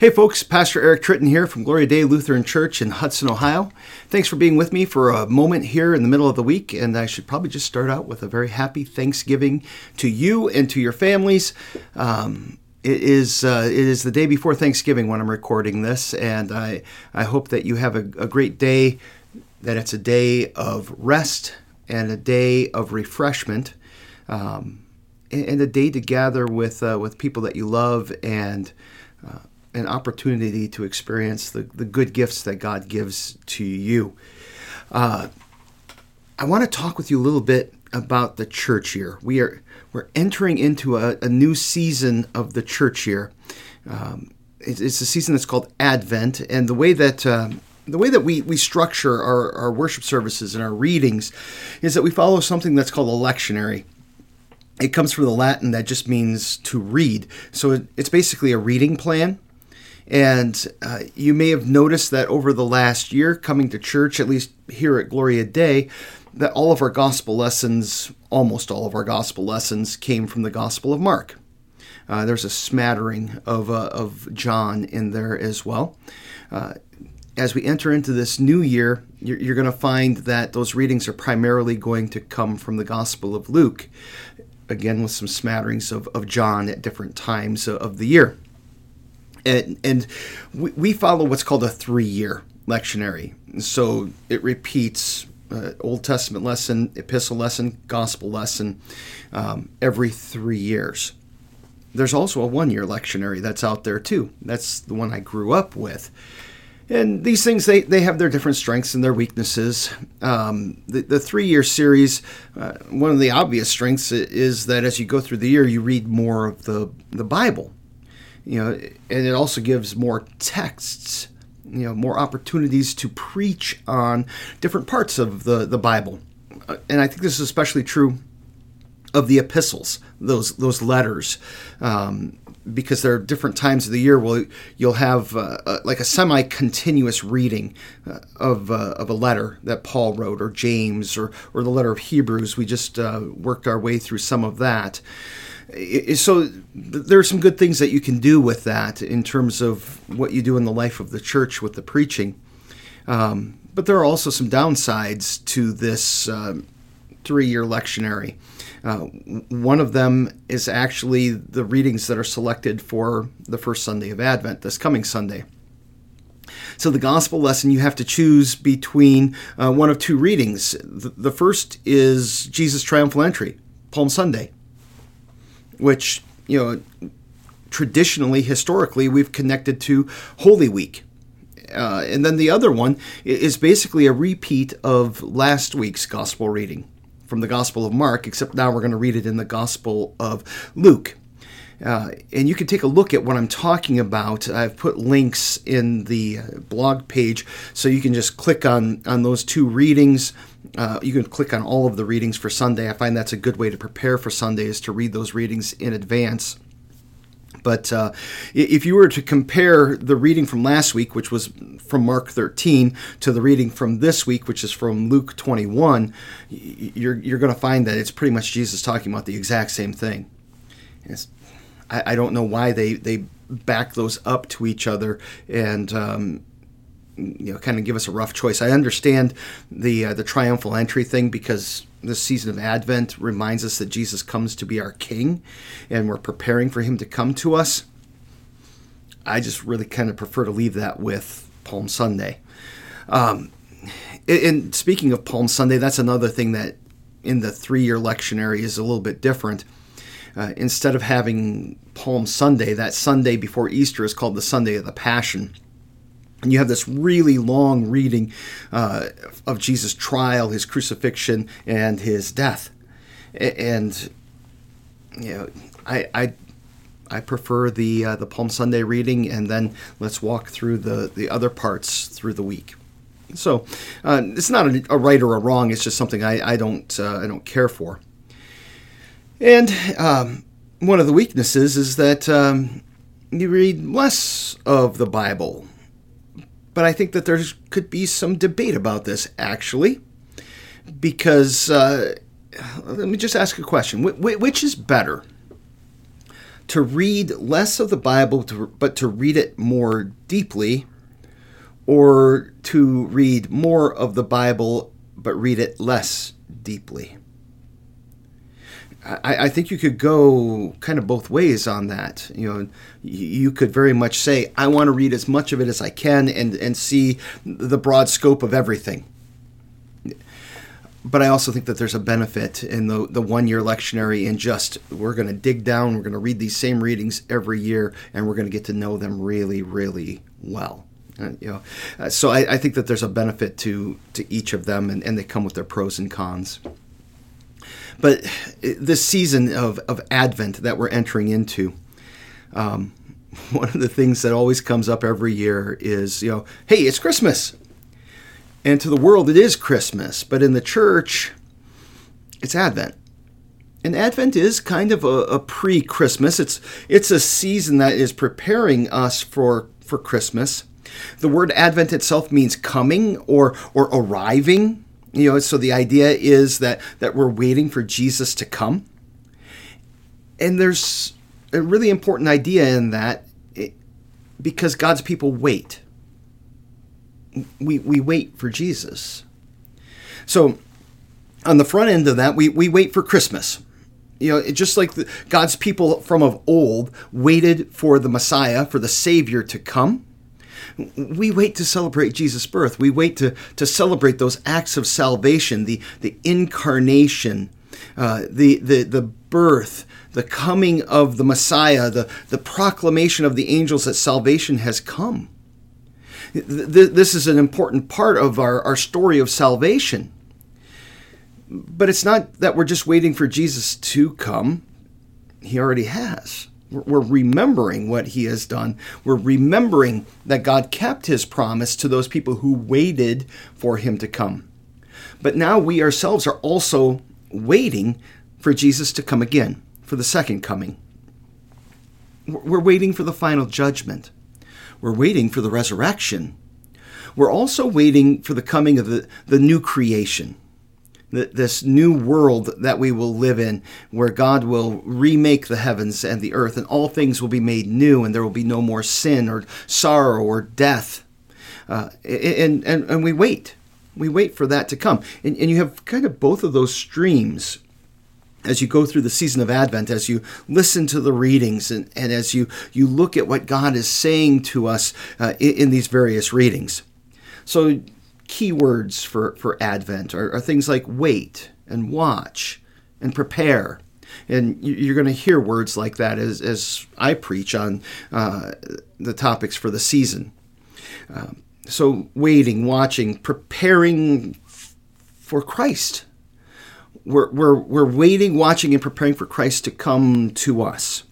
Hey folks, Pastor Eric Tritton here from Gloria Dei Lutheran Church in Hudson, Ohio. Thanks for being with me for a moment here in the middle of the week, and I should probably just start out with a very happy Thanksgiving to you and to your families. Um, it is uh, it is the day before Thanksgiving when I'm recording this, and I I hope that you have a, a great day. That it's a day of rest and a day of refreshment, um, and a day to gather with uh, with people that you love and. Uh, an opportunity to experience the, the good gifts that God gives to you. Uh, I want to talk with you a little bit about the church year. We are we're entering into a, a new season of the church year. Um, it's, it's, a season that's called Advent, and the way that uh, the way that we, we structure our, our worship services and our readings is that we follow something that's called a lectionary. It comes from the Latin that just means to read. So it's basically a reading plan and uh, you may have noticed that over the last year, coming to church, at least here at Gloria Dei, that all of our gospel lessons, almost all of our gospel lessons, came from the Gospel of Mark. Uh, there's a smattering of, uh, of John in there as well. Uh, as we enter into this new year, you're, you're going to find that those readings are primarily going to come from the Gospel of Luke, again with some smatterings of, of John at different times of the year and, and we, we follow what's called a three-year lectionary. So it repeats uh, Old Testament lesson, epistle lesson, gospel lesson um, every three years. There's also a one-year lectionary that's out there too. That's the one I grew up with. And these things, they, they have their different strengths and their weaknesses. Um, the, the three year series, uh, one of the obvious strengths is that as you go through the year, you read more of the, the Bible you know, and it also gives more texts, you know, more opportunities to preach on different parts of the, the Bible. Uh, and I think this is especially true of the epistles, those those letters, um, because there are different times of the year where you'll have uh, uh, like a semi-continuous reading uh, of, uh, of a letter that Paul wrote, or James, or or the letter of Hebrews. We just uh, worked our way through some of that so there are some good things that you can do with that in terms of what you do in the life of the church with the preaching. Um, but there are also some downsides to this uh, three year lectionary. Uh, one of them is actually the readings that are selected for the first Sunday of Advent, this coming Sunday. So, the gospel lesson, you have to choose between uh, one of two readings. The, the first is Jesus' triumphal entry, Palm Sunday which, you know, traditionally, historically, we've connected to Holy Week. Uh, and then the other one is basically a repeat of last week's gospel reading from the Gospel of Mark, except now we're going to read it in the Gospel of Luke. Uh, and you can take a look at what I'm talking about. I've put links in the blog page so you can just click on, on those two readings. Uh, you can click on all of the readings for Sunday. I find that's a good way to prepare for Sunday is to read those readings in advance. But uh, if you were to compare the reading from last week, which was from Mark 13, to the reading from this week, which is from Luke 21, you're, you're going to find that it's pretty much Jesus talking about the exact same thing. I, I, don't know why they, they back those up to each other and um, you know kind of give us a rough choice. I understand the uh, the triumphal entry thing because this season of Advent reminds us that Jesus comes to be our King, and we're preparing for Him to come to us. I just really kind of prefer to leave that with Palm Sunday. Um, and speaking of Palm Sunday, that's another thing that in the three-year lectionary is a little bit different. Uh, instead of having Palm Sunday, that Sunday before Easter is called the Sunday of the Passion and you have this really long reading uh, of Jesus' trial, his crucifixion, and his death. And you know, I I, I prefer the uh, the Palm Sunday reading, and then let's walk through the the other parts through the week. So uh, it's not a, a, right or a wrong. It's just something I, I don't uh, I don't care for. And um, one of the weaknesses is that um, you read less of the Bible but I think that there could be some debate about this actually, because uh, let me just ask a question: Wh- which is better, to read less of the Bible, but to read it more deeply, or to read more of the Bible, but read it less deeply. I, I, think you could go kind of both ways on that. You know, you could very much say, I want to read as much of it as I can and, and see the broad scope of everything. But I also think that there's a benefit in the, the one year lectionary in just we're going to dig down, we're going to read these same readings every year, and we're going to get to know them really, really well. Uh, you know, uh, so I, I, think that there's a benefit to to each of them, and, and they come with their pros and cons. But this season of, of Advent that we're entering into, um, one of the things that always comes up every year is, you know, hey, it's Christmas. And to the world, it is Christmas. But in the church, it's Advent. And Advent is kind of a, a pre Christmas. It's, it's a season that is preparing us for, for Christmas. The word Advent itself means coming or, or arriving. You know, so the idea is that that we're waiting for Jesus to come. And there's a really important idea in that because God's people wait. We, we wait for Jesus. So on the front end of that, we, we wait for Christmas. You know, just like the, God's people from of old waited for the Messiah, for the Savior to come we wait to celebrate Jesus' birth. We wait to, to celebrate those acts of salvation, the, the incarnation, uh, the, the, the birth, the coming of the Messiah, the, the proclamation of the angels that salvation has come. This is an important part of our, our story of salvation. But it's not that we're just waiting for Jesus to come, He already has. We're remembering what he has done. We're remembering that God kept his promise to those people who waited for him to come. But now we ourselves are also waiting for Jesus to come again, for the second coming. We're waiting for the final judgment. We're waiting for the resurrection. We're also waiting for the coming of the, the new creation this new world that we will live in, where God will remake the heavens and the earth, and all things will be made new, and there will be no more sin or sorrow or death. Uh, and, and, and we wait. We wait for that to come. And, and you have kind of both of those streams as you go through the season of Advent, as you listen to the readings, and, and as you, you look at what God is saying to us uh, in, in these various readings. So keywords for, for Advent are, are things like wait and watch and prepare. And you're going to hear words like that as, as I preach on uh, the topics for the season. Um, so, waiting, watching, preparing for Christ. We're, we're, we're waiting, watching, and preparing for Christ to come to us.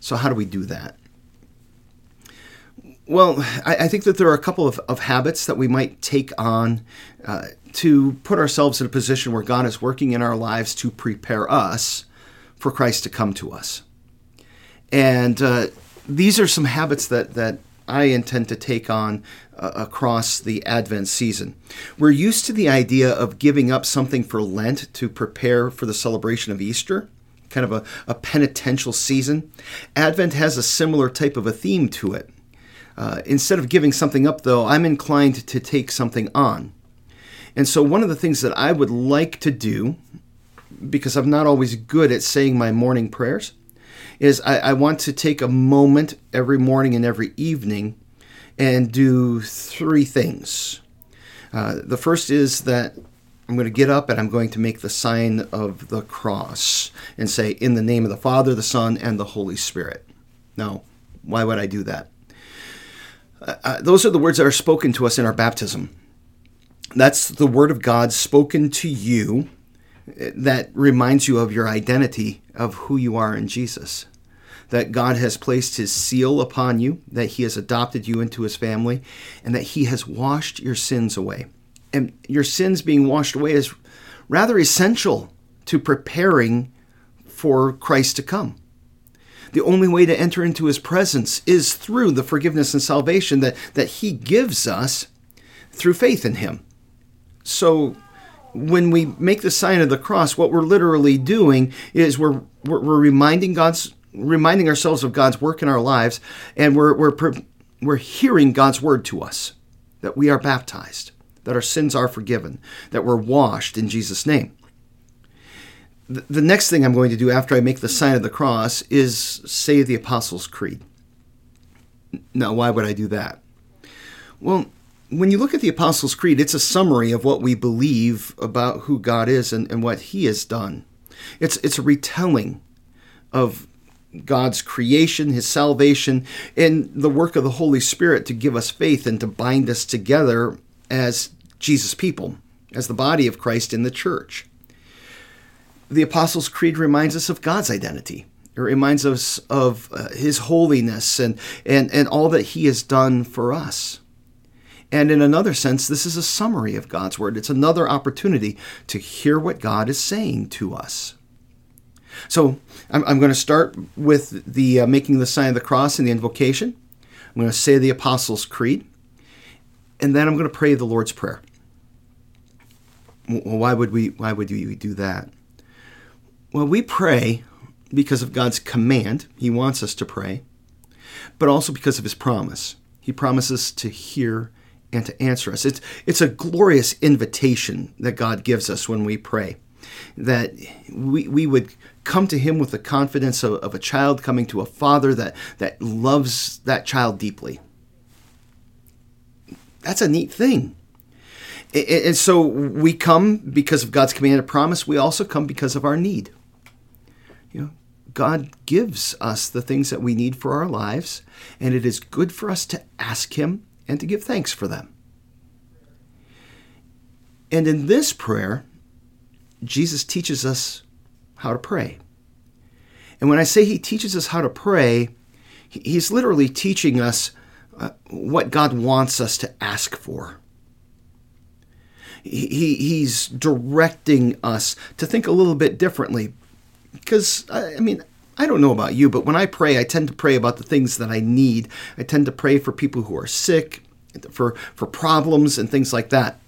So, how do we do that? Well, I, I, think that there are a couple of, of habits that we might take on uh, to put ourselves in a position where God is working in our lives to prepare us for Christ to come to us. And uh, these are some habits that, that I intend to take on uh, across the Advent season. We're used to the idea of giving up something for Lent to prepare for the celebration of Easter kind of a, a penitential season. Advent has a similar type of a theme to it. Uh, instead of giving something up, though, I'm inclined to take something on. And so, one of the things that I would like to do, because I'm not always good at saying my morning prayers, is I, I want to take a moment every morning and every evening and do three things. Uh, the first is that I'm going to get up and I'm going to make the sign of the cross and say, In the name of the Father, the Son, and the Holy Spirit. Now, why would I do that? Uh, uh, those are the words that are spoken to us in our baptism. That's the word of God spoken to you uh, that reminds you of your identity of who you are in Jesus. That God has placed his seal upon you, that he has adopted you into his family, and that he has washed your sins away. And your sins being washed away is rather essential to preparing for Christ to come. The only way to enter into his presence is through the forgiveness and salvation that, that he gives us through faith in him. So when we make the sign of the cross, what we're literally doing is we're, we're, we're reminding God's reminding ourselves of God's work in our lives, and we're, we're, we're hearing God's word to us that we are baptized, that our sins are forgiven, that we're washed in Jesus' name. The, next thing I'm going to do after I make the sign of the cross is say the Apostles' Creed. Now, why would I do that? Well, when you look at the Apostles' Creed, it's a summary of what we believe about who God is and, and what He has done. It's, it's a retelling of God's creation, His salvation, and the work of the Holy Spirit to give us faith and to bind us together as Jesus' people, as the body of Christ in the church. The Apostles' Creed reminds us of God's identity. It reminds us of uh, His holiness and, and, and all that He has done for us. And in another sense, this is a summary of God's Word. It's another opportunity to hear what God is saying to us. So I'm, I'm going to start with the uh, making the sign of the cross and the invocation. I'm going to say the Apostles' Creed, and then I'm going to pray the Lord's Prayer. Why would we? Why would we do that? Well, we pray because of God's command. He wants us to pray, but also because of His promise. He promises to hear and to answer us. It's, it's a glorious invitation that God gives us when we pray, that we, we would come to Him with the confidence of, of a child coming to a father that, that loves that child deeply. That's a neat thing. And so we come because of God's command and promise. We also come because of our need. God gives us the things that we need for our lives, and it is good for us to ask Him and to give thanks for them. And in this prayer, Jesus teaches us how to pray. And when I say he teaches us how to pray, he's literally teaching us uh, what God wants us to ask for. He, he's directing us to think a little bit differently. Because, I mean, I don't know about you, but when I pray, I tend to pray about the things that I need. I tend to pray for people who are sick, for, for problems, and things like that,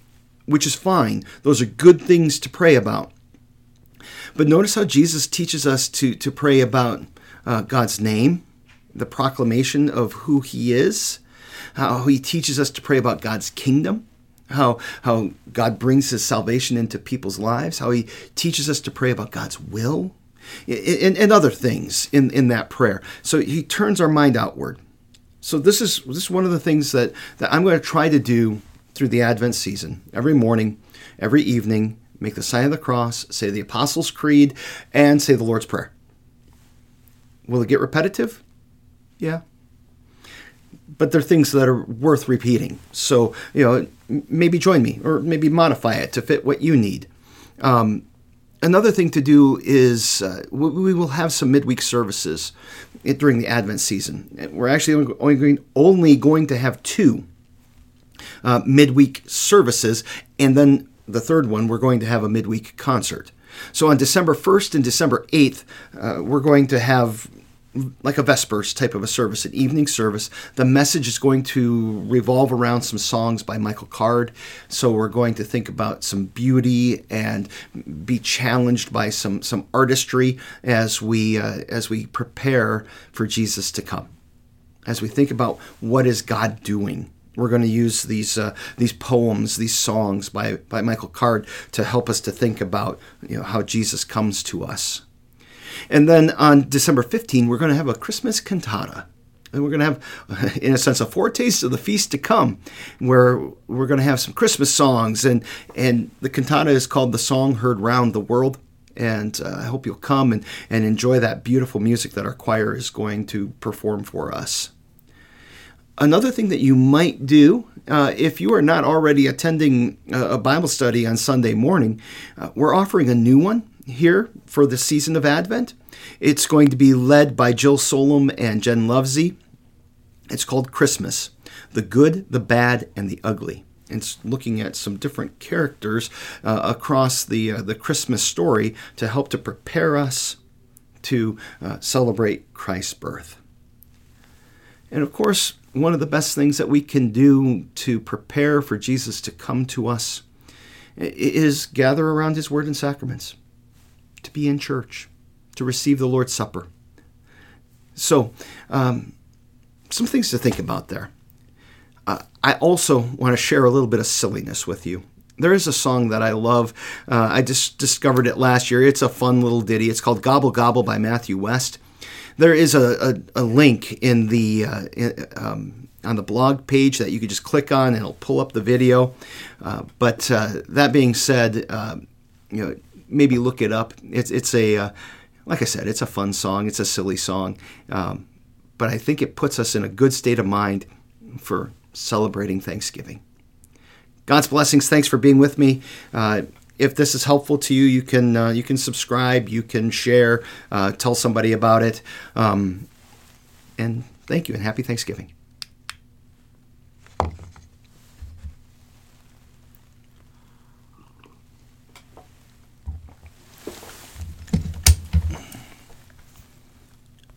which is fine. Those are good things to pray about. But notice how Jesus teaches us to, to pray about uh, God's name, the proclamation of who He is, how He teaches us to pray about God's kingdom, how, how God brings His salvation into people's lives, how He teaches us to pray about God's will, and, and other things in, in that prayer. So he turns our mind outward. So this is this is one of the things that, that I'm going to try to do through the Advent season. Every morning, every evening, make the sign of the cross, say the Apostles' Creed, and say the Lord's Prayer. Will it get repetitive? Yeah. But they're things that are worth repeating. So, you know, maybe join me or maybe modify it to fit what you need. Um, Another thing to do is uh, we will have some midweek services during the Advent season. We're actually only going, only going to have two uh, midweek services, and then the third one, we're going to have a midweek concert. So on December 1st and December 8th, uh, we're going to have like a Vespers type of a service, an evening service. The message is going to revolve around some songs by Michael Card. So we're going to think about some beauty and be challenged by some some artistry as we uh, as we prepare for Jesus to come. As we think about what is God doing. We're going to use these uh, these poems, these songs by, by Michael Card to help us to think about you know, how Jesus comes to us. And then on December 15, we're going to have a Christmas cantata. And we're going to have, in a sense, a foretaste of the feast to come, where we're going to have some Christmas songs. And, and the cantata is called The Song Heard Round the World. And uh, I hope you'll come and, and enjoy that beautiful music that our choir is going to perform for us. Another thing that you might do uh, if you are not already attending a Bible study on Sunday morning, uh, we're offering a new one here for the season of Advent. It's going to be led by Jill Solom and Jen Lovesey. It's called Christmas The Good, the Bad, and the Ugly. It's looking at some different characters uh, across the, uh, the Christmas story to help to prepare us to uh, celebrate Christ's birth. And of course, one of the best things that we can do to prepare for Jesus to come to us is gather around his word and sacraments to be in church, to receive the Lord's Supper. So, um, some things to think about there. Uh, I also want to share a little bit of silliness with you. There is a song that I love. Uh, I just discovered it last year. It's a fun little ditty. It's called Gobble Gobble by Matthew West. There is a, a, a link in the uh, in, um, on the blog page that you could just click on and it'll pull up the video. Uh, but uh, that being said, uh, you know, maybe look it up. It's it's a uh, like I said, it's a fun song. It's a silly song, um, but I think it puts us in a good state of mind for celebrating Thanksgiving. God's blessings. Thanks for being with me. Uh, if this is helpful to you, you can uh, you can subscribe, you can share, uh, tell somebody about it, um, and thank you and happy Thanksgiving.